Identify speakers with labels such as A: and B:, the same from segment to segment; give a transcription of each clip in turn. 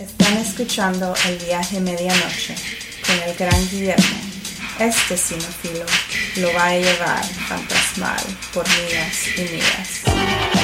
A: Están escuchando El viaje medianoche con el gran Guillermo. Este cinefilo lo va a llevar fantasmal por millas y millas.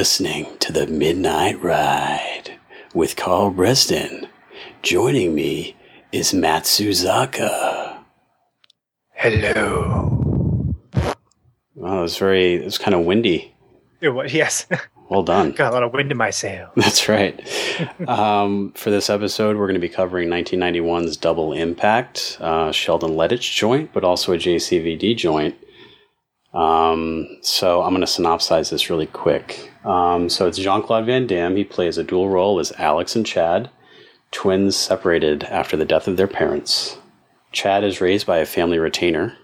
B: Listening to the Midnight Ride with Karl Brezdin. Joining me is Matt Suzaka.
C: Hello.
B: Wow, it was very, it was kind of windy.
C: It was, yes.
B: Well done.
C: Got a lot of wind in my sail.
B: That's right. um, for this episode, we're going to be covering 1991's Double Impact, uh, Sheldon Lettich joint, but also a JCVD joint. Um, so I'm going to synopsize this really quick. Um, so it's Jean Claude Van Damme. He plays a dual role as Alex and Chad, twins separated after the death of their parents. Chad is raised by a family retainer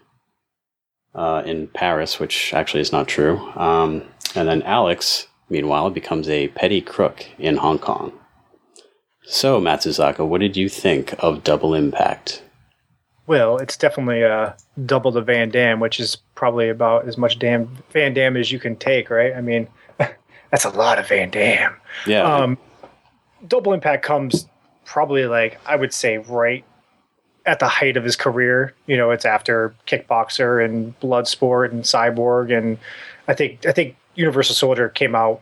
B: uh, in Paris, which actually is not true. Um, and then Alex, meanwhile, becomes a petty crook in Hong Kong. So, Matsuzaka, what did you think of Double Impact?
C: Well, it's definitely a double the Van Damme, which is probably about as much damn Van Damme as you can take, right? I mean, that's a lot of Van Damme.
B: Yeah.
C: Um, double Impact comes probably like I would say right at the height of his career. You know, it's after Kickboxer and Bloodsport and Cyborg, and I think I think Universal Soldier came out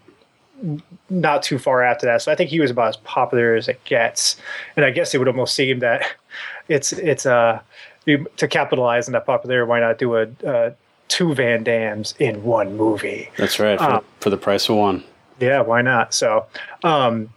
C: not too far after that. So I think he was about as popular as it gets. And I guess it would almost seem that it's it's uh to capitalize on that popularity. Why not do a uh, two Van Dammes in one movie?
B: That's right, for,
C: um,
B: for the price of one.
C: Yeah, why not? So, um,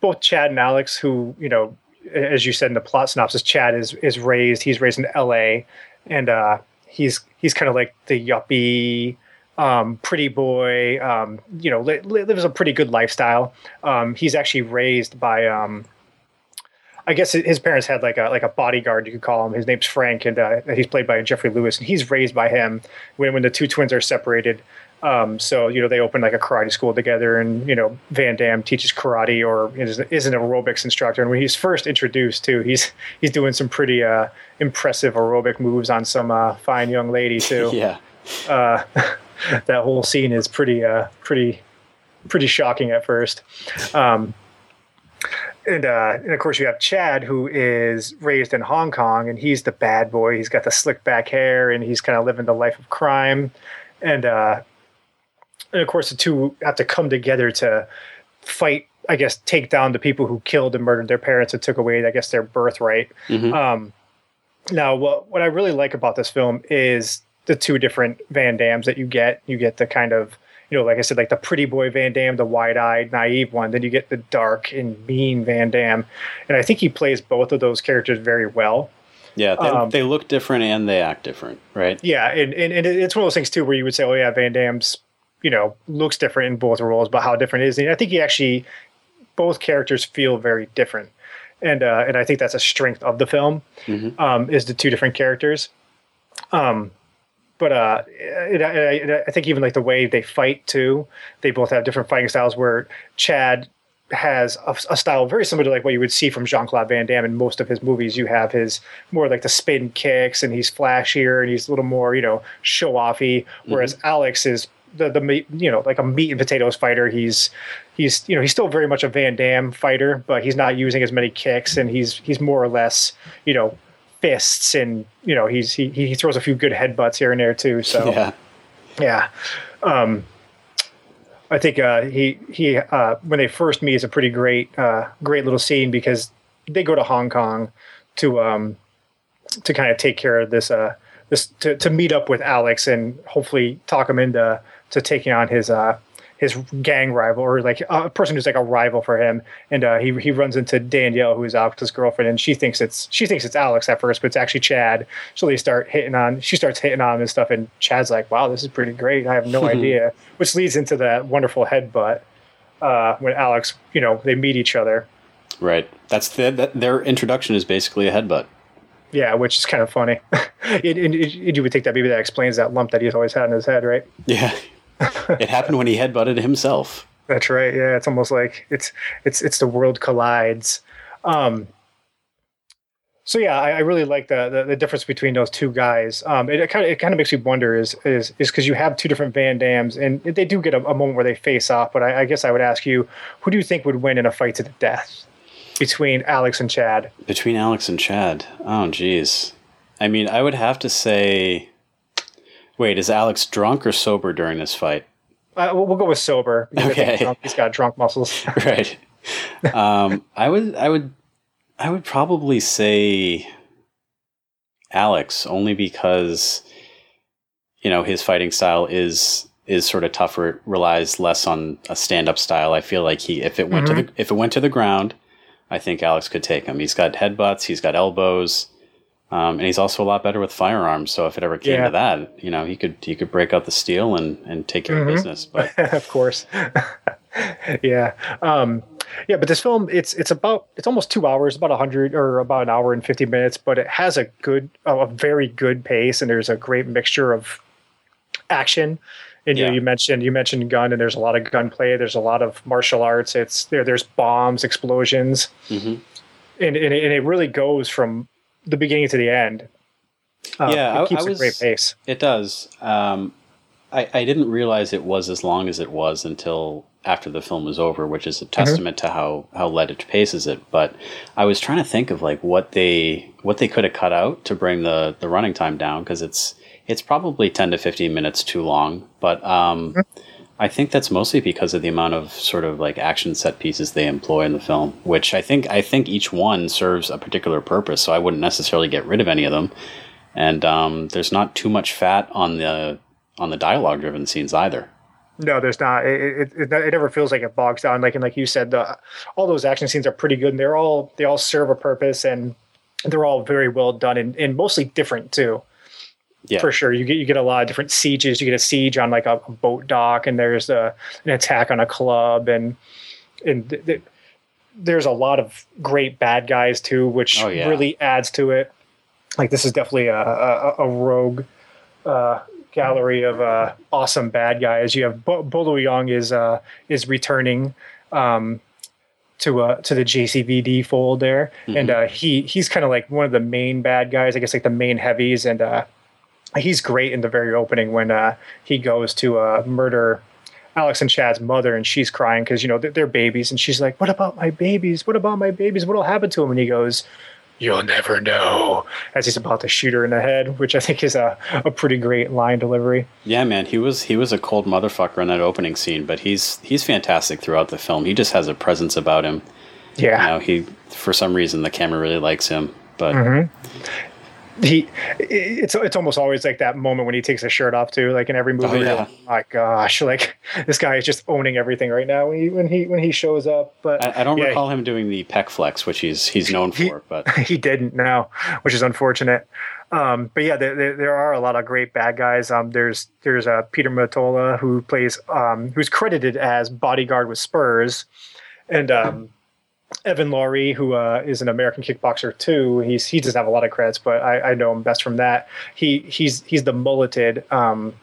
C: both Chad and Alex, who you know, as you said in the plot synopsis, Chad is is raised. He's raised in L.A. and uh, he's he's kind of like the yuppie, um, pretty boy. Um, you know, li- li- lives a pretty good lifestyle. Um, he's actually raised by. I guess his parents had like a like a bodyguard you could call him. His name's Frank, and uh, he's played by Geoffrey Lewis. And he's raised by him when when the two twins are separated. Um, so you know they open like a karate school together, and you know Van Damme teaches karate or is, is an aerobics instructor. And when he's first introduced too, he's he's doing some pretty uh, impressive aerobic moves on some uh, fine young lady too.
B: Yeah.
C: uh, that whole scene is pretty uh, pretty pretty shocking at first. Um, and uh, and of course you have Chad, who is raised in Hong Kong, and he's the bad boy. He's got the slick back hair, and he's kind of living the life of crime. And uh, and of course the two have to come together to fight. I guess take down the people who killed and murdered their parents and took away, I guess, their birthright.
B: Mhm.
C: Um, now, what what I really like about this film is the two different Van Dammes that you get. You get the kind of you know, like I said, like the pretty boy Van Damme, the wide-eyed, naive one. Then you get the dark and mean Van Damme, and I think he plays both of those characters very well.
B: Yeah, they,
C: Um,
B: they look different and they act different, right?
C: Yeah, and, and and it's one of those things too where you would say, oh yeah, Van Damme's you know looks different in both roles, but how different is he? And I think he actually both characters feel very different, and uh, and I think that's a strength of the film
B: Mhm.
C: um, is the two different characters. Um, but uh, it, I, I think even like the way they fight too, they both have different fighting styles. Where Chad has a, a style very similar to like what you would see from Jean Claude Van Damme in most of his movies. You have his more like the spin kicks, and he's flashier, and he's a little more you know show offy. Whereas Alex is the the you know like a meat and potatoes fighter. He's he's you know he's still very much a Van Damme fighter, but he's not using as many kicks, and he's he's more or less you know fists, and you know he's he he throws a few good headbutts here and there too. So
B: Yeah.
C: yeah. Um, I think uh, he he uh, when they first meet is a pretty great uh, great little scene because they go to Hong Kong to um, to kind of take care of this uh, this to, to meet up with Alex and hopefully talk him into to taking on his uh, his gang rival or like a person who's like a rival for him. And uh, he he runs into Danielle, who is Alex's girlfriend, and she thinks it's she thinks it's Alex at first, but it's actually Chad. So they start hitting on. She starts hitting on him and stuff, and Chad's like, "Wow, this is pretty great. I have no idea." Which leads into that wonderful headbutt uh, when Alex, you know, they meet each other.
B: Right. That's the, that, their introduction is basically a headbutt.
C: Yeah, which is kind of funny. it, it, it, you would think that maybe that explains that lump that he's always had in his head, right?
B: Yeah. It happened when he headbutted himself.
C: That's right. Yeah, it's almost like it's it's it's the world collides. Um, so yeah, I, I really like the, the, the difference between those two guys. Um, it, it kind of it kind of makes me wonder is is is because you have two different Van Dammes and they do get a, a moment where they face off. But I, I, guess I would ask you, who do you think would win in a fight to the death between Alex and Chad?
B: Between Alex and Chad, oh geez, I mean, I would have to say Wait, is Alex drunk or sober during this fight?
C: Uh, we'll go with sober.
B: Okay,
C: drunk, he's got drunk muscles.
B: right. Um, I would, I would, I would probably say Alex only because you know his fighting style is is sort of tougher. relies less on a stand up style. I feel like he if it went mm-hmm. to the if it went to the ground, I think Alex could take him. He's got headbutts. He's got elbows. Um, and he's also a lot better with firearms. So if it ever came yeah. to that, you know, he could he could break out the steel and and take care mm-hmm. of business. But
C: of course, yeah, um, yeah. But this film, it's it's about it's almost two hours, about a hundred or about an hour and fifty minutes. But it has a good, a very good pace, and there's a great mixture of action. And yeah. you, you mentioned you mentioned gun, and there's a lot of gunplay. There's a lot of martial arts. It's there. There's bombs, explosions. Mm-hmm. And, and, and it really goes from the beginning to the end.
B: Uh, yeah,
C: it keeps
B: I, I was,
C: a great pace.
B: It does. Um, I, I didn't realize it was as long as it was until after the film was over, which is a mm-hmm. testament mm-hmm. to how how Lettich paces it. But I was trying to think of like what they what they could have cut out to bring the the running time down because it's it's probably ten to fifteen minutes too long. But um, mm-hmm. I think that's mostly because of the amount of sort of like action set pieces they employ in the film, which I think I think each one serves a particular purpose. So I wouldn't necessarily get rid of any of them. And um, there's not too much fat on the on the dialogue driven scenes either.
C: No, there's not. It, it, it, never feels like it bogs down. Like and like you said, the, all those action scenes are pretty good. And they're all they all serve a purpose, and they're all very well done and, and mostly different too yeah. for sure. You get you get a lot of different sieges. You get a siege on like a, a boat dock, and there's a, an attack on a club, and and th- th- there's a lot of great bad guys too, which oh, yeah. really adds to it. Like this is definitely a a, a rogue uh, gallery of uh, awesome bad guys. You have Bo- Bolo Yeung is uh, is returning. Um, to uh to the JCVD fold there, mm-hmm. and uh, he he's kind of like one of the main bad guys, I guess like the main heavies, and uh, he's great in the very opening when uh, he goes to uh, murder Alex and Chad's mother, and she's crying because you know they're, they're, babies, and she's like, "What about my babies? What about my babies? What'll happen to them?" And he goes, "You'll never know." As he's about to shoot her in the head, which I think is a, a pretty great line delivery.
B: Yeah, man, he was he was a cold motherfucker in that opening scene, but he's he's fantastic throughout the film. He just has a presence about him.
C: Yeah,
B: you know, he for some reason the camera really likes him, but. Mm-hmm
C: he it's it's almost always like that moment when he takes his shirt off too like in every movie. oh, yeah. like, my gosh like this guy is just owning everything right now when he when he when he shows up but
B: i, I don't yeah, recall him doing the pec flex which he's he's known he, for but
C: he didn't now which is unfortunate. Um, but yeah there, there, there, are a lot of great bad guys. Um, there's there's uh, Peter Malota who plays um, who's credited as bodyguard with spurs. And um, Evan Laurie, who uh, is an American kickboxer too. He's he doesn't have a lot of credits, but I, I know him best from that. He he's he's the mulleted. Um,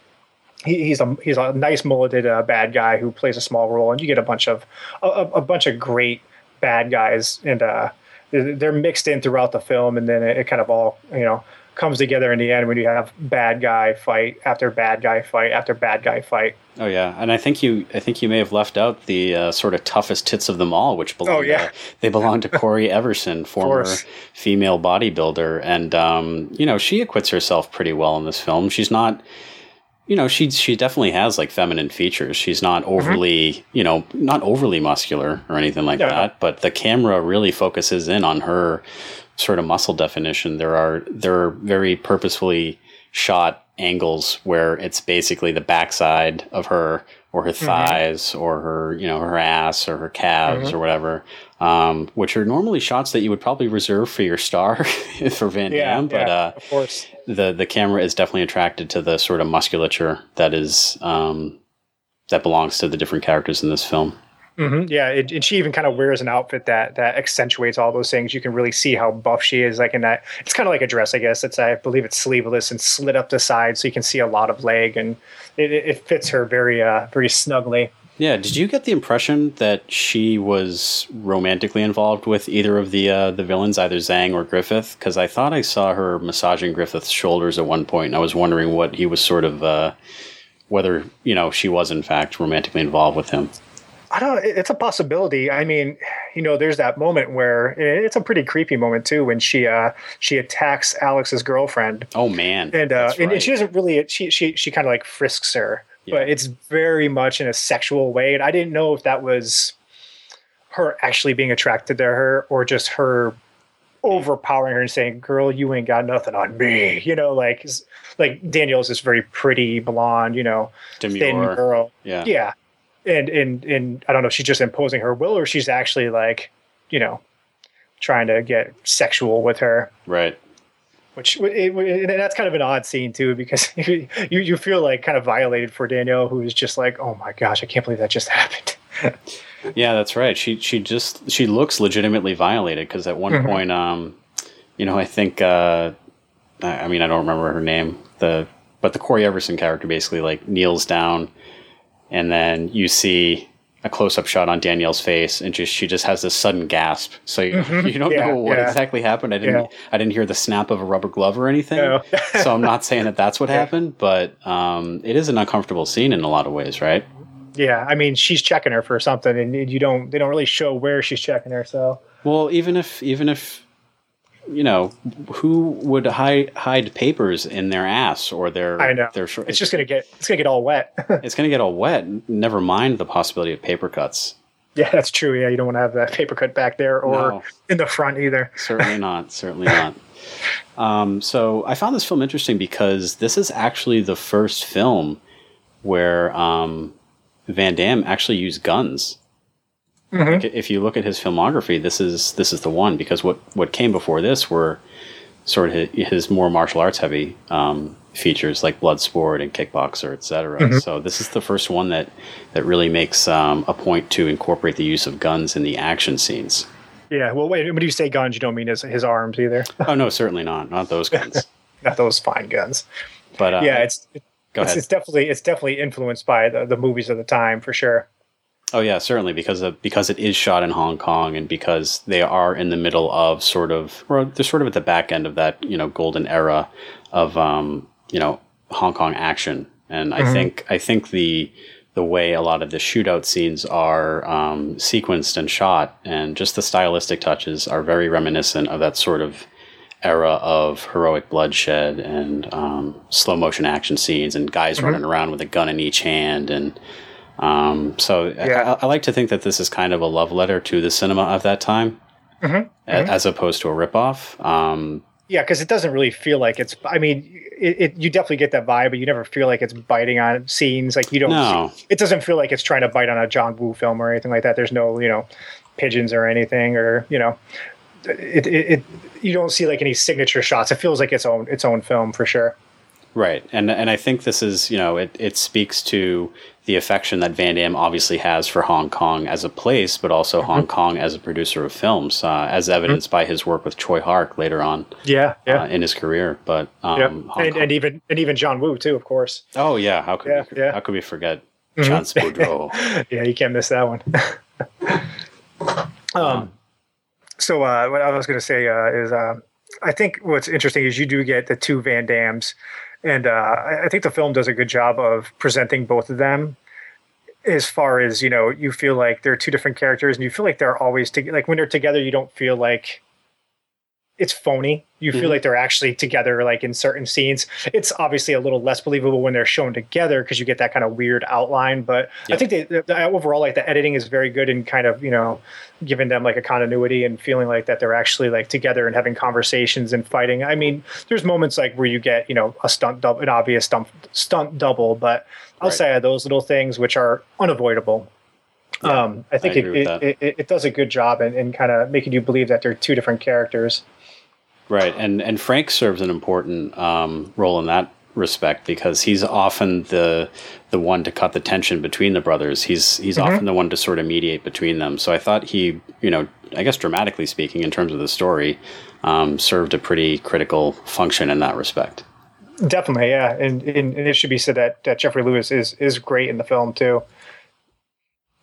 C: he, he's a he's a nice mulleted uh, bad guy who plays a small role, and you get a bunch of a, a bunch of great bad guys, and uh, they're mixed in throughout the film, and then it, it kind of all you know comes together in the end when you have bad guy fight after bad guy fight after bad guy fight.
B: Oh yeah, and I think you I think you may have left out the uh, sort of toughest tits of them all, which belong. Oh yeah, to, they belong to Cory Everson, former female bodybuilder, and um, you know she acquits herself pretty well in this film. She's not you know, she she definitely has like feminine features. She's not overly, mm-hmm. you know, not overly muscular or anything like no. that. But the camera really focuses in on her sort of muscle definition. There are there are very purposefully shot angles where it's basically the backside of her or her mm-hmm. thighs mm-hmm. or her you know her ass or her calves mm-hmm. or whatever um, which are normally shots that you would probably reserve for your star for Van yeah, Damme but
C: yeah,
B: uh,
C: of course
B: the the camera is definitely attracted to the sort of musculature that is um, that belongs to the different characters in this film
C: Mm-hmm. Yeah, it, and she even kind of wears an outfit that that accentuates all those things. You can really see how buff she is. Like in that, it's kind of like a dress, I guess. It's I believe it's sleeveless and slit up the side, so you can see a lot of leg, and it, it fits her very uh, very snugly.
B: Yeah. Did you get the impression that she was romantically involved with either of the uh, the villains, either Zhang or Griffith? Because I thought I saw her massaging Griffith's shoulders at one point, and I was wondering what he was sort of. Uh, whether you know she was in fact romantically involved with him.
C: I don't. It's a possibility. I mean, you know, there's that moment where it's a pretty creepy moment too when she uh she attacks Alex's girlfriend.
B: Oh man,
C: and uh, and, right. and, she doesn't really. She she she kind of like frisks her, yeah. but it's very much in a sexual way. And I didn't know if that was her actually being attracted to her or just her overpowering her and saying, "Girl, you ain't got nothing on me." You know, like like Danielle's this very pretty blonde, you know,
B: Demure.
C: thin girl.
B: Yeah,
C: yeah and and and I don't know if she's just imposing her will or she's actually like, you know, trying to get sexual with her.
B: Right.
C: Which it, it, that's kind of an odd scene too because you you feel like kind of violated for Danielle who is just like, oh my gosh, I can't believe that just happened.
B: yeah, that's right. She she just she looks legitimately violated because at one mm-hmm. point, um, you know, I think uh, I, I mean I don't remember her name the but the Cory Everson character basically like kneels down and then you see a close-up shot on Danielle's face, and just she just has this sudden gasp. So you, mm-hmm. you don't yeah, know what yeah. exactly happened. I didn't yeah. I didn't hear the snap of a rubber glove or anything. No. so I'm not saying that that's what happened, but um, it is an uncomfortable scene in a lot of ways, right?
C: Yeah, I mean she's checking her for something, and you don't they don't really show where she's checking her. So
B: well, even if even if you know, who would hide hide papers in their ass or their
C: I know
B: their
C: sh- it's just gonna get it's gonna get all wet.
B: it's gonna get all wet. Never mind the possibility of paper cuts.
C: Yeah, that's true. Yeah, you don't want to have that paper cut back there or no. in the front either.
B: certainly not. Certainly not. Um, so I found this film interesting because this is actually the first film where um, Van Damme actually used guns Mm-hmm. Like if you look at his filmography, this is this is the one because what what came before this were sort of his, his more martial arts heavy um, features like Bloodsport and Kickboxer, etc. Mm-hmm. So this is the first one that that really makes um, a point to incorporate the use of guns in the action scenes.
C: Yeah, well, wait. When you say guns, you don't mean his his arms either.
B: oh no, certainly not. Not those guns.
C: not those fine guns.
B: But uh,
C: yeah, it's it's, it's, definitely it's definitely influenced by the, the movies of the time for sure.
B: Oh yeah, certainly because of because it is shot in Hong Kong and because they are in the middle of sort of or they're sort of at the back end of that you know golden era of um, you know Hong Kong action, and mm-hmm. I think I think the the way a lot of the shootout scenes are um, sequenced and shot and just the stylistic touches are very reminiscent of that sort of era of heroic bloodshed and um, slow motion action scenes and guys mm-hmm. running around with a gun in each hand and um, so yeah. I, I, like to think that this is kind of a love letter to the cinema of that time, mm-hmm. Mm-hmm. as opposed to a ripoff. Um,
C: yeah, because it doesn't really feel like it's. I mean, it, it, you definitely get that vibe, but you never feel like it's biting on scenes. Like you don't.
B: No.
C: It doesn't feel like it's trying to bite on a John Woo film or anything like that. There's no, you know, pigeons or anything, or you know, it, it, it you don't see like any signature shots. It feels like its own its own film for sure.
B: Right, and and I think this is you know it it speaks to the affection that Van Damme obviously has for Hong Kong as a place, but also mm-hmm. Hong Kong as a producer of films, uh, as evidenced mm-hmm. by his work with Tsui Hark later on.
C: Yeah, yeah.
B: Uh, in his career, but um,
C: yeah. and, and, even and even John Woo too, of course.
B: Oh yeah, how could
C: yeah,
B: we,
C: yeah.
B: how could we forget mm-hmm. Chance Boudreaux?
C: yeah, you can't miss that one. um, so uh, what I was going to say uh, is, uh, I think what's interesting is you do get the two Van Dammes and uh, I think the film does a good job of presenting both of them as far as you know you feel like they're two different characters and you feel like they're always together like when they're together you don't feel like it's phony. You feel mm-hmm. like they're actually together, like in certain scenes. It's obviously a little less believable when they're shown together because you get that kind of weird outline. But yep. I think they, the, the, overall, like the editing is very good and kind of you know giving them like a continuity and feeling like that they're actually like together and having conversations and fighting. I mean, there's moments like where you get you know a stunt double, an obvious stunt stunt double, but I'll right. say those little things which are unavoidable. Yeah, um, I think I it, it, it, it, does a good job in, in kind of making you believe that they're two different characters.
B: Right, and and Frank serves an important um, role in that respect because he's often the the one to cut the tension between the brothers. He's he's mm-hmm. often the one to sort of mediate between them. So I thought he, you know, I guess dramatically speaking, in terms of the story, um, served a pretty critical function in that respect.
C: Definitely, yeah, and, and, and it should be said that, that Geoffrey Lewis is is great in the film too.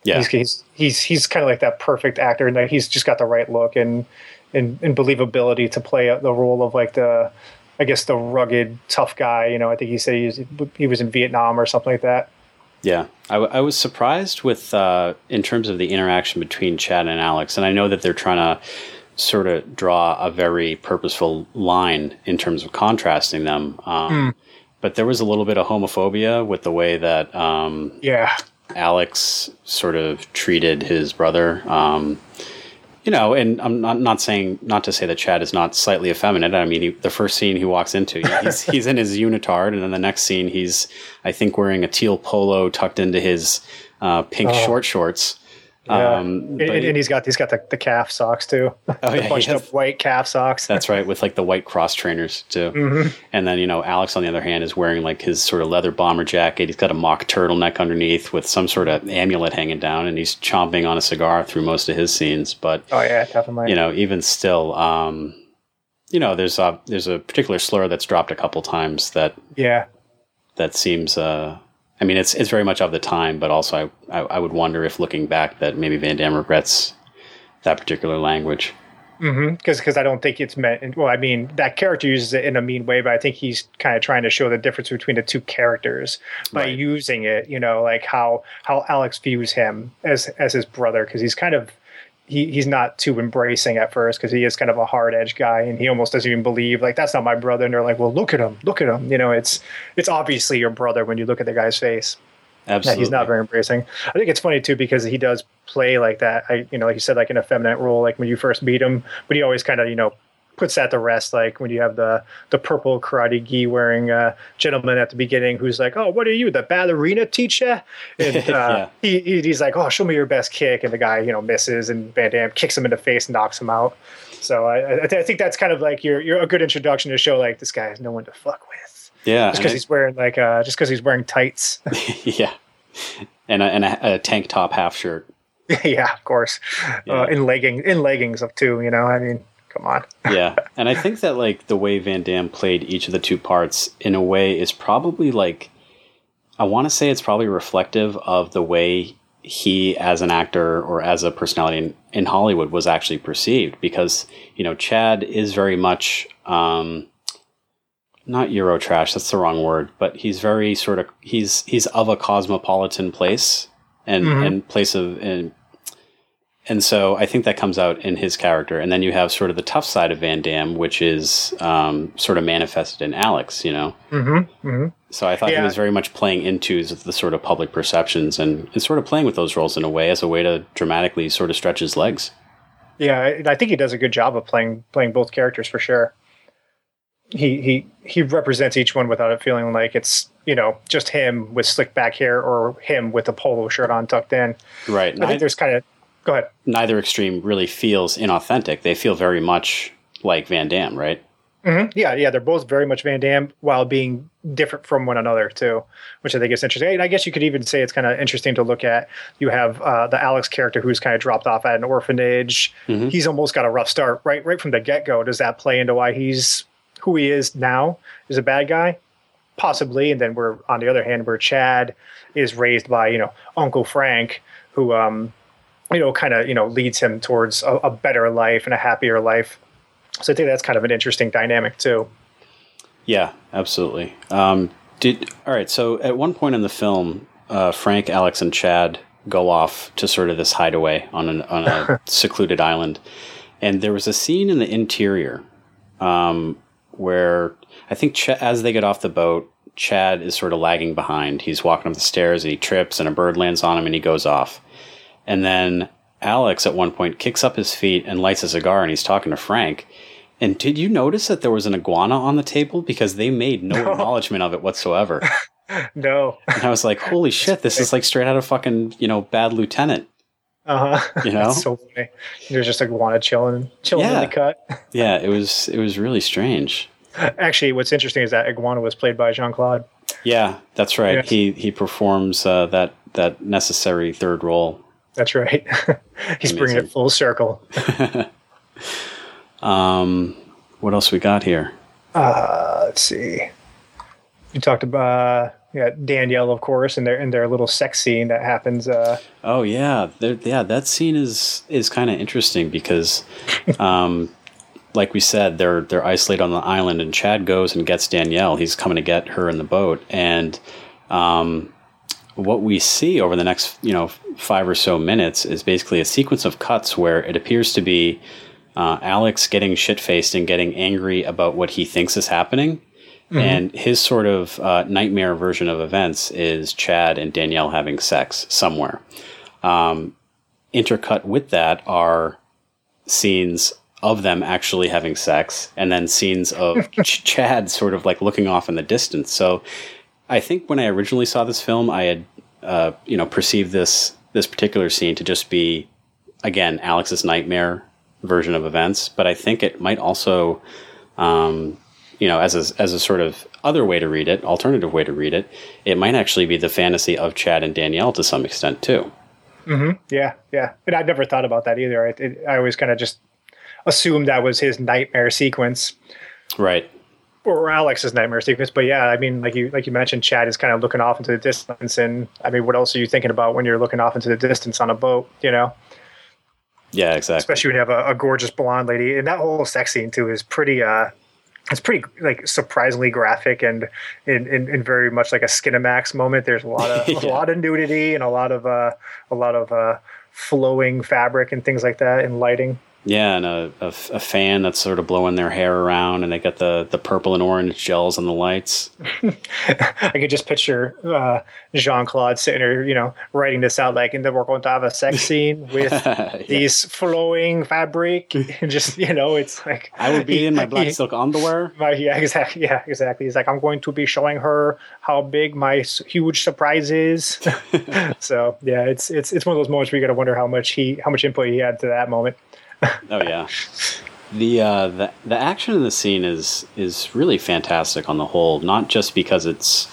C: Yeah, he's he's he's, he's kind of like that perfect actor, and that he's just got the right look and and, and believability to play the role of like the I guess the rugged tough guy. You know, I think he said he was, he was in Vietnam or something like that.
B: Yeah, I, w- I was surprised with uh, in terms of the interaction between Chad and Alex, and I know that they're trying to sort of draw a very purposeful line in terms of contrasting them. Um, mm. But there was a little bit of homophobia with the way that um,
C: yeah
B: Alex sort of treated his brother. Um, you know, and I'm not not saying not to say that Chad is not slightly effeminate. I mean, he, the first scene he walks into, he's he's in his unitard, and then the next scene he's I think wearing a teal polo tucked into his uh, pink oh. short shorts.
C: Yeah. Um, and, and, he's got he's got the, the calf socks too. Oh yeah, bunched up white calf socks.
B: That's right, with like the white cross trainers too. Mm-hmm. And then you know Alex on the other hand is wearing like his sort of leather bomber jacket. He's got a mock turtleneck underneath with some sort of amulet hanging down, and he's chomping on a cigar through most of his scenes. But
C: oh yeah, definitely.
B: You know, even still, um, you know, there's a there's a particular slur that's dropped a couple times that
C: yeah
B: that seems uh I mean, it's it's very much of the time, but also I, I, I would wonder if looking back that maybe Van Damme regrets that particular language.
C: Because mm-hmm. because I don't think it's meant. Well, I mean that character uses it in a mean way, but I think he's kind of trying to show the difference between the two characters by right. using it. You know, like how how Alex views him as as his brother, because he's kind of he he's not too embracing at first because he is kind of a hard edge guy and he almost doesn't even believe like that's not my brother. And they're like well look at him look at him. You know it's it's obviously your brother when you look at the guy's face.
B: Absolutely
C: yeah, he's not very embracing. I think it's funny too because he does play like that. I you know like you said like an effeminate role like when you first meet him but he always kind of you know puts that to rest. Like when you have the the purple karate gi wearing uh, gentleman at the beginning who's like, "Oh, what are you, the ballerina teacher?" And uh, yeah. he, he's like, "Oh, show me your best kick," and the guy you know misses, and Van Damme kicks him in the face and knocks him out. So I, I, th- I think that's kind of like your you're a good introduction to show like this guy has no one to fuck with.
B: Yeah,
C: just because he's wearing like uh, just because he's wearing tights.
B: yeah, and a, and a, a tank top half shirt.
C: yeah, of course. Yeah. Uh, in leggings in leggings of too. You know, I mean, come on.
B: yeah, and I think that like the way Van Damme played each of the two parts in a way is probably like I want to say it's probably reflective of the way he as an actor or as a personality in, in Hollywood was actually perceived because you know Chad is very much um, not Eurotrash that's the wrong word but he's very sort of he's he's of a cosmopolitan place and mm-hmm. and place of and and so I think that comes out in his character. And then you have sort of the tough side of Van Damme, which is um, sort of manifested in Alex, you know?
C: Mm-hmm, mm-hmm.
B: So I thought yeah. he was very much playing into the sort of public perceptions and, and sort of playing with those roles in a way as a way to dramatically sort of stretch his legs.
C: Yeah, I think he does a good job of playing playing both characters for sure. He he he represents each one without it feeling like it's you know just him with slick back hair or him with a polo shirt on tucked in.
B: Right.
C: I think I, there's kind of Go ahead.
B: Neither extreme really feels inauthentic. They feel very much like Van Damme, right?
C: Mm-hmm. Yeah, yeah, they're both very much Van Damme while being different from one another too, which I think is interesting. And I guess you could even say it's kind of interesting to look at. You have uh, the Alex character who's kind of dropped off at an orphanage. Mm-hmm. He's almost got a rough start right right from the get go. Does that play into why he's who he is now? Is a bad guy, possibly. And then we're on the other hand, where Chad is raised by you know Uncle Frank, who um, you know, kind of, you know, leads him towards a, a, better life and a happier life. So I think that's kind of an interesting dynamic too.
B: Yeah, absolutely. Um, did all right. So at one point in the film, uh, Frank, Alex, and Chad go off to sort of this hideaway on an on a secluded island, and there was a scene in the interior um, where I think Ch- as they get off the boat, Chad is sort of lagging behind. He's walking up the stairs and he trips and a bird lands on him and he goes off. And then Alex at one point kicks up his feet and lights a cigar and he's talking to Frank. And did you notice that there was an iguana on the table? Because they made no, no. acknowledgement of it whatsoever.
C: no.
B: And I was like, holy shit, this is like straight out of fucking, you know, bad lieutenant.
C: Uh huh.
B: You know,
C: so funny. There's just iguana chilling, chilling yeah. in the cut.
B: yeah, it was it was really strange.
C: Actually, what's interesting is that iguana was played by Jean Claude.
B: Yeah, that's right. He he performs uh, that that necessary third role.
C: That's right. He's Amazing. bringing it full circle.
B: um, what else we got here?
C: Uh, let's see. You talked about yeah, Danielle, of course, and their in their little sex scene that happens. Uh,
B: oh yeah, They're, yeah, that scene is is kind of interesting because, um, like we said, they're they're isolated on the island, and Chad goes and gets Danielle. He's coming to get her in the boat, and um, what we see over the next you know five or so minutes is basically a sequence of cuts where it appears to be uh, Alex getting shit faced and getting angry about what he thinks is happening Mm-hmm. And his sort of uh, nightmare version of events is Chad and Danielle having sex somewhere. Um, intercut with that are scenes of them actually having sex, and then scenes of Ch- Chad sort of like looking off in the distance. So, I think when I originally saw this film, I had uh, you know perceived this this particular scene to just be again Alex's nightmare version of events, but I think it might also um, you know, as a, as a sort of other way to read it, alternative way to read it, it might actually be the fantasy of Chad and Danielle to some extent too.
C: Mm-hmm. Yeah, yeah. And I've never thought about that either. I, it, I always kind of just assumed that was his nightmare sequence,
B: right?
C: Or Alex's nightmare sequence. But yeah, I mean, like you like you mentioned, Chad is kind of looking off into the distance, and I mean, what else are you thinking about when you're looking off into the distance on a boat? You know?
B: Yeah, exactly.
C: Especially when you have a, a gorgeous blonde lady, and that whole sex scene too is pretty. uh it's pretty like surprisingly graphic and in, in, in, very much like a Skinemax moment. There's a lot of yeah. a lot of nudity and a lot of uh, a lot of uh, flowing fabric and things like that and lighting.
B: Yeah, and a, a, a, fan that's sort of blowing their hair around, and they got the, the purple and orange gels on the lights.
C: I could just picture uh, Jean Claude sitting there, you know, writing this out like, and then we're going to have a sex scene with yeah. these flowing fabric, and just you know, it's like
B: I would be in my black silk underwear.
C: My, yeah, exactly. Yeah, exactly. He's like, I'm going to be showing her how big my huge surprise is. so yeah, it's it's it's one of those moments where you got to wonder how much he how much input he had to that moment
B: oh yeah. The, uh, the the action in the scene is is really fantastic on the whole. Not just because it's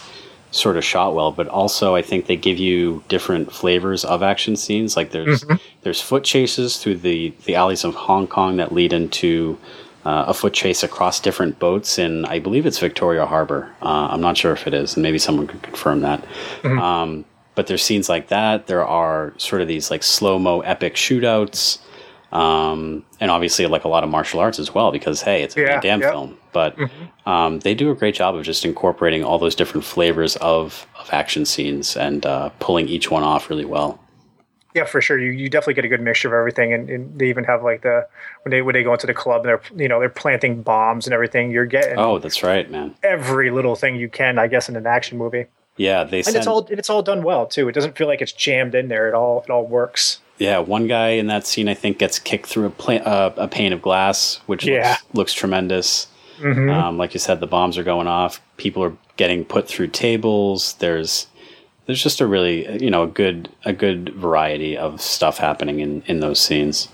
B: sort of shot well, but also I think they give you different flavors of action scenes. Like there's mm-hmm. there's foot chases through the the alleys of Hong Kong that lead into uh, a foot chase across different boats in I believe it's Victoria Harbor. Uh, I'm not sure if it is, and maybe someone could confirm that. Mm-hmm. Um, but there's scenes like that. There are sort of these like slow mo epic shootouts. Um, and obviously like a lot of martial arts as well because hey it's a yeah, damn yep. film. But mm-hmm. um, they do a great job of just incorporating all those different flavors of, of action scenes and uh, pulling each one off really well.
C: Yeah for sure. You, you definitely get a good mixture of everything and, and, they even have like the when they when they go into the club and they're you know they're planting bombs and everything you're getting
B: oh that's right man.
C: every little thing you can i guess in an action movie.
B: Yeah they
C: and send, it's all it's all done well too. It doesn't feel like it's jammed in there. It all it all works
B: yeah, one guy in that scene I think gets kicked through a, pla- uh, a pane of glass, which yeah. looks, looks, tremendous. Mm-hmm. Um, like you said, the bombs are going off. People are getting put through tables. There's there's just a really you know a good a good variety of stuff happening in in those scenes.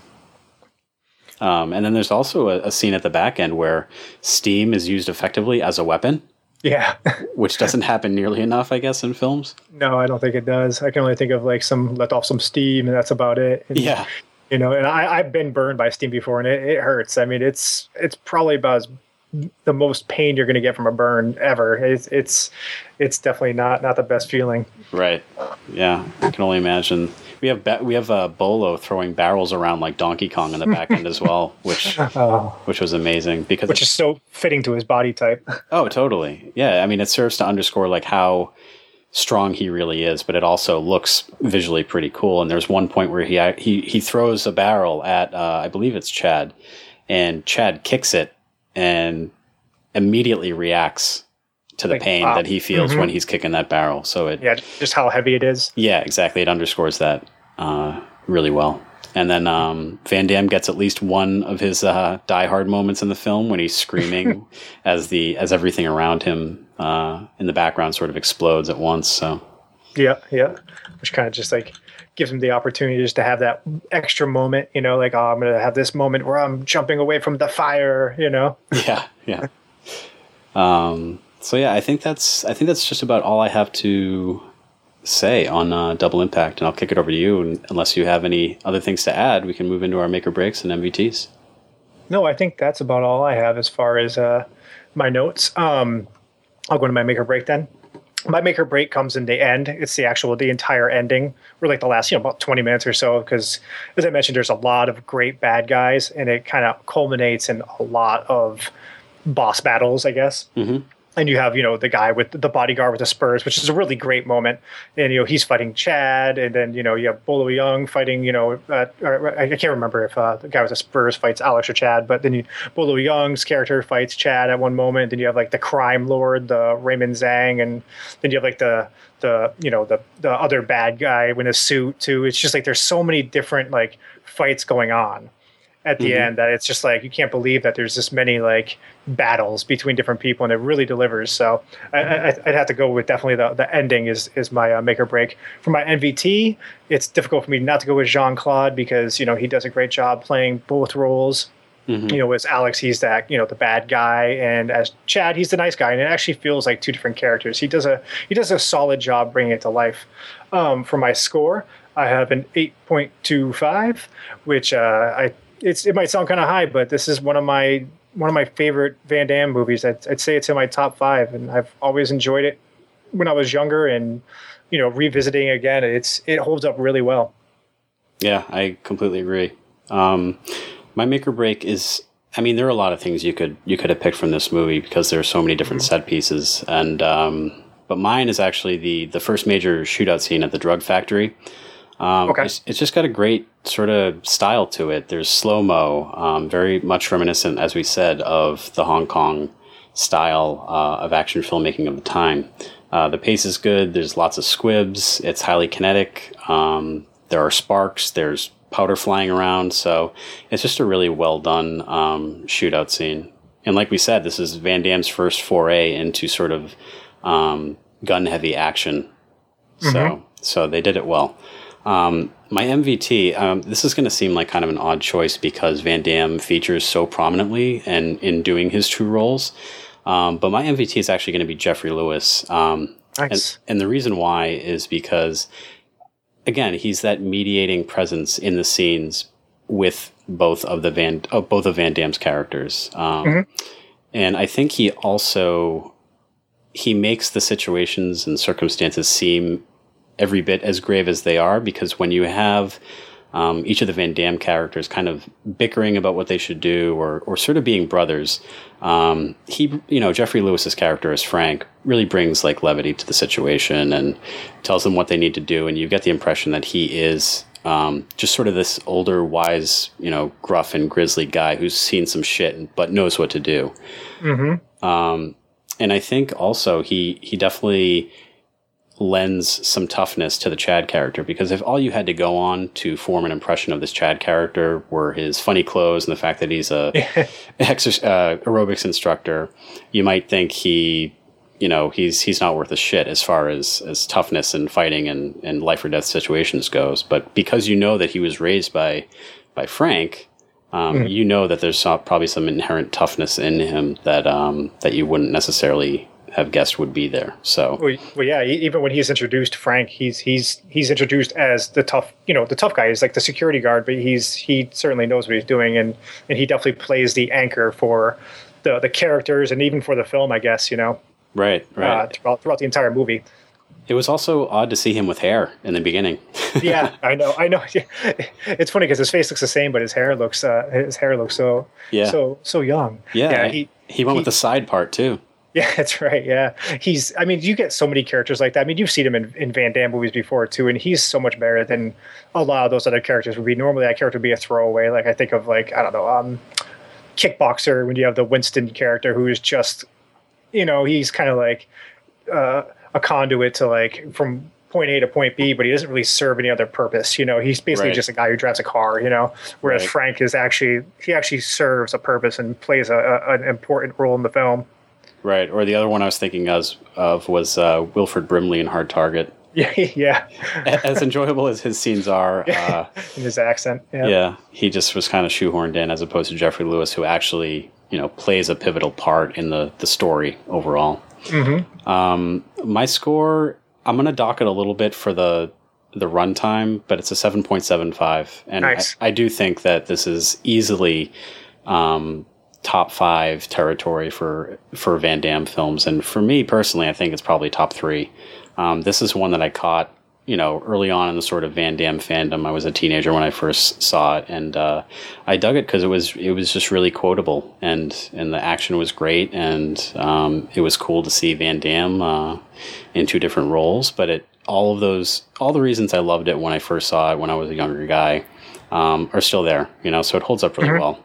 B: Um, and then there's also a, a scene at the back end where steam is used effectively as a weapon.
C: Yeah.
B: which doesn't happen nearly enough, I guess, in films.
C: No, I don't think it does. I can only think of like some let off some steam and that's about it. And,
B: yeah.
C: You know, and I, I've been burned by steam before and it, it hurts. I mean, it's it's probably about as the most pain you're going to get from a burn ever. It's it's it's definitely not not the best feeling.
B: Right. Yeah, I can only imagine. We have ba- we have uh, Bolo throwing barrels around like Donkey Kong in the back end as well, which oh. which was amazing because
C: which is so fitting to his body type.
B: oh, totally. Yeah, I mean, it serves to underscore like how strong he really is, but it also looks visually pretty cool. And there's one point where he he he throws a barrel at uh, I believe it's Chad, and Chad kicks it and immediately reacts to the
C: Like,
B: pain
C: wow.
B: that he feels
C: Mhm.
B: when he's kicking that barrel. So it,
C: Yeah, just how heavy it is.
B: yeah, exactly. It underscores that uh, really well. And then um, Van Damme gets at least one of his uh, Die Hard moments in the film when he's screaming as the as everything around him uh, in the background sort of explodes at once. So
C: Yeah, yeah. Which kind of just like gives him the opportunity just to have that extra moment, you know, like, oh, I'm to have this moment where I'm jumping away from the fire, you know?
B: yeah, yeah. Um, so yeah, I think that's I think that's just about all I have to say on uh, Double Impact, and I'll kick it over to you. And unless you have any other things to add, we can move into our maker breaks and MVTs.
C: No, I think that's about all I have as far as uh, my notes. Um, I'll go to my maker break then. My maker break comes in the end. It's the actual, the entire ending, or like the last, you know, about 20 minutes or so. Because as I mentioned, there's a lot of great bad guys, and it kind of culminates in a lot of boss battles, I guess.
B: Mhm.
C: And you have, you know, the guy with the bodyguard with the spurs, which is a really great moment. And, you know, he's fighting Chad. And then, you know, you have Bolo Yeung fighting, you know, uh, I can't remember if uh, the guy with the spurs fights Alex or Chad, but then you, Bolo Yeung's character fights Chad at one moment. Then you have like the crime lord, the Raymond Zhang. And then you have like the, the, you know, the, the other bad guy in a suit too. It's just like there's so many different like fights going on at the
B: Mhm.
C: end that it's just like you can't believe that there's this many like battles between different people and it really delivers. So I, I, i'd have to go with definitely the, the ending is is my uh, make or break. For my MVT it's difficult for me not to go with jean-claude because you know he does a great job playing both roles.
B: Mhm.
C: you know as alex he's that you know the bad guy and as chad he's the nice guy and it actually feels like two different characters. He does a he does a solid job bringing it to life. Um, for my score i have an 8.25 which uh, i it's it might sound kind of high but this is one of my one of my favorite van damme movies I'd, I'd say it's in my top five and i've always enjoyed it when i was younger and you know revisiting again it's it holds up really well
B: Yeah, I completely agree. Um, my make or break is, I mean, there are a lot of things you could you could have picked from this movie because there are so many different set pieces, and um, but mine is actually the the first major shootout scene at the drug factory. Um,
C: Okay.
B: it's, it's just got a great sort of style to it. There's slow mo, um, very much reminiscent, as we said, of the Hong Kong style uh, of action filmmaking of the time. Uh, the pace is good. There's lots of squibs. It's highly kinetic. Um, there are sparks. There's powder flying around. So it's just a really well done um, shootout scene. And like we said, this is Van Damme's first foray into sort of um, gun heavy action. So so they did it well. Um, my MVT, um, this is going to seem like kind of an odd choice because Van Damme features so prominently and in doing his true roles. Um, but my MVT is actually going to be Geoffrey Lewis. Um,
C: nice
B: and, and the reason why is because, again, he's that mediating presence in the scenes with both of the Van, uh, both of Van Damme's characters. Um, And I think he also he makes the situations and circumstances seem every bit as grave as they are because when you have um, each of the Van Damme characters kind of bickering about what they should do or, or sort of being brothers, um, he, you know, Geoffrey Lewis's character as Frank really brings like levity to the situation and tells them what they need to do. And you get the impression that he is um, just sort of this older, wise, you know, gruff and grisly guy who's seen some shit but knows what to do. Um, and I think also he he definitely lends some toughness to the Chad character because if all you had to go on to form an impression of this Chad character were his funny clothes and the fact that he's a exer- uh, aerobics instructor, you might think he, you know, he's he's not worth a shit as far as as toughness and fighting and and life or death situations goes. But because you know that he was raised by by Frank. Um, You know that there's probably some inherent toughness in him that um, that you wouldn't necessarily have guessed would be there. So
C: Well, well, yeah. Even when he's introduced, Frank, he's he's he's introduced as the tough, you know, the tough guy. He's like the security guard, but he's he certainly knows what he's doing, and and he definitely plays the anchor for the the characters and even for the film, I guess. You know,
B: right, right.
C: uh, throughout throughout the entire movie.
B: It was also odd to see him with hair in the beginning.
C: Yeah, I know, I know. It's funny because his face looks the same, but his hair looks uh, his hair looks so
B: Yeah.
C: so so young.
B: yeah,
C: yeah.
B: he,
C: He
B: went
C: he-
B: with the side part too.
C: Yeah, that's right. Yeah, he's. I mean, you get so many characters like that. I mean, you've seen him in, in Van Damme movies before too, and he's so much better than a lot of those other characters would be. Normally, that character would be a throwaway. Like I think of like I don't know, um, kickboxer when you have the Winston character who is just, you know, he's kind of like uh, a conduit to like from point A to point B, but he doesn't really serve any other purpose. You know, he's basically
B: Right.
C: just a guy who drives a car. You know, whereas
B: Right.
C: Frank is actually he actually serves a purpose and plays a, a, an important role in the film.
B: Right. Or the other one I was thinking as, of was uh, Wilford Brimley in Hard Target.
C: Yeah, yeah,
B: as enjoyable as his scenes are, uh,
C: in his accent. Yeah,
B: yeah, he just was kind of shoehorned in as opposed to Geoffrey Lewis, who actually, you know, plays a pivotal part in the, the story overall. Um, my score, I'm going to dock it a little bit for the the runtime, but it's a 7.75. And
C: Nice.
B: I, I do think that this is easily um, top five territory for, for Van Damme films. And for me personally, I think it's probably top three. Um, this is one that I caught, you know, early on in the sort of Van Damme fandom. I was a teenager when I first saw it, and uh, I dug it because it was it was just really quotable, and and the action was great, and um, it was cool to see Van Damme uh, in two different roles. But it all of those all the reasons I loved it when I first saw it when I was a younger guy um, are still there, you know. So it holds up really well.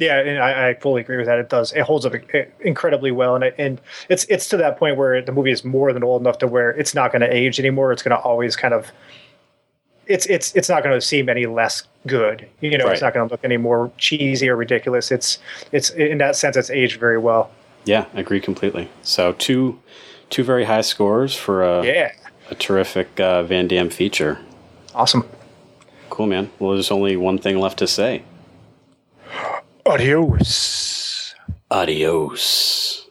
C: Yeah, and I, I fully agree with that. It does. It holds up incredibly well, and it, and it's it's to that point where the movie is more than old enough to where it's not going to age anymore. It's going to always kind of. It's it's it's not going to seem any less good. You know,
B: Right.
C: it's not going to look any more cheesy or ridiculous. It's it's in that sense, it's aged very well.
B: Yeah, I agree completely. So two two very high scores for a,
C: Yeah,
B: a terrific uh, Van Damme feature.
C: awesome.
B: Cool, man. Well, there's only one thing left to say.
C: Adios.
B: Adios.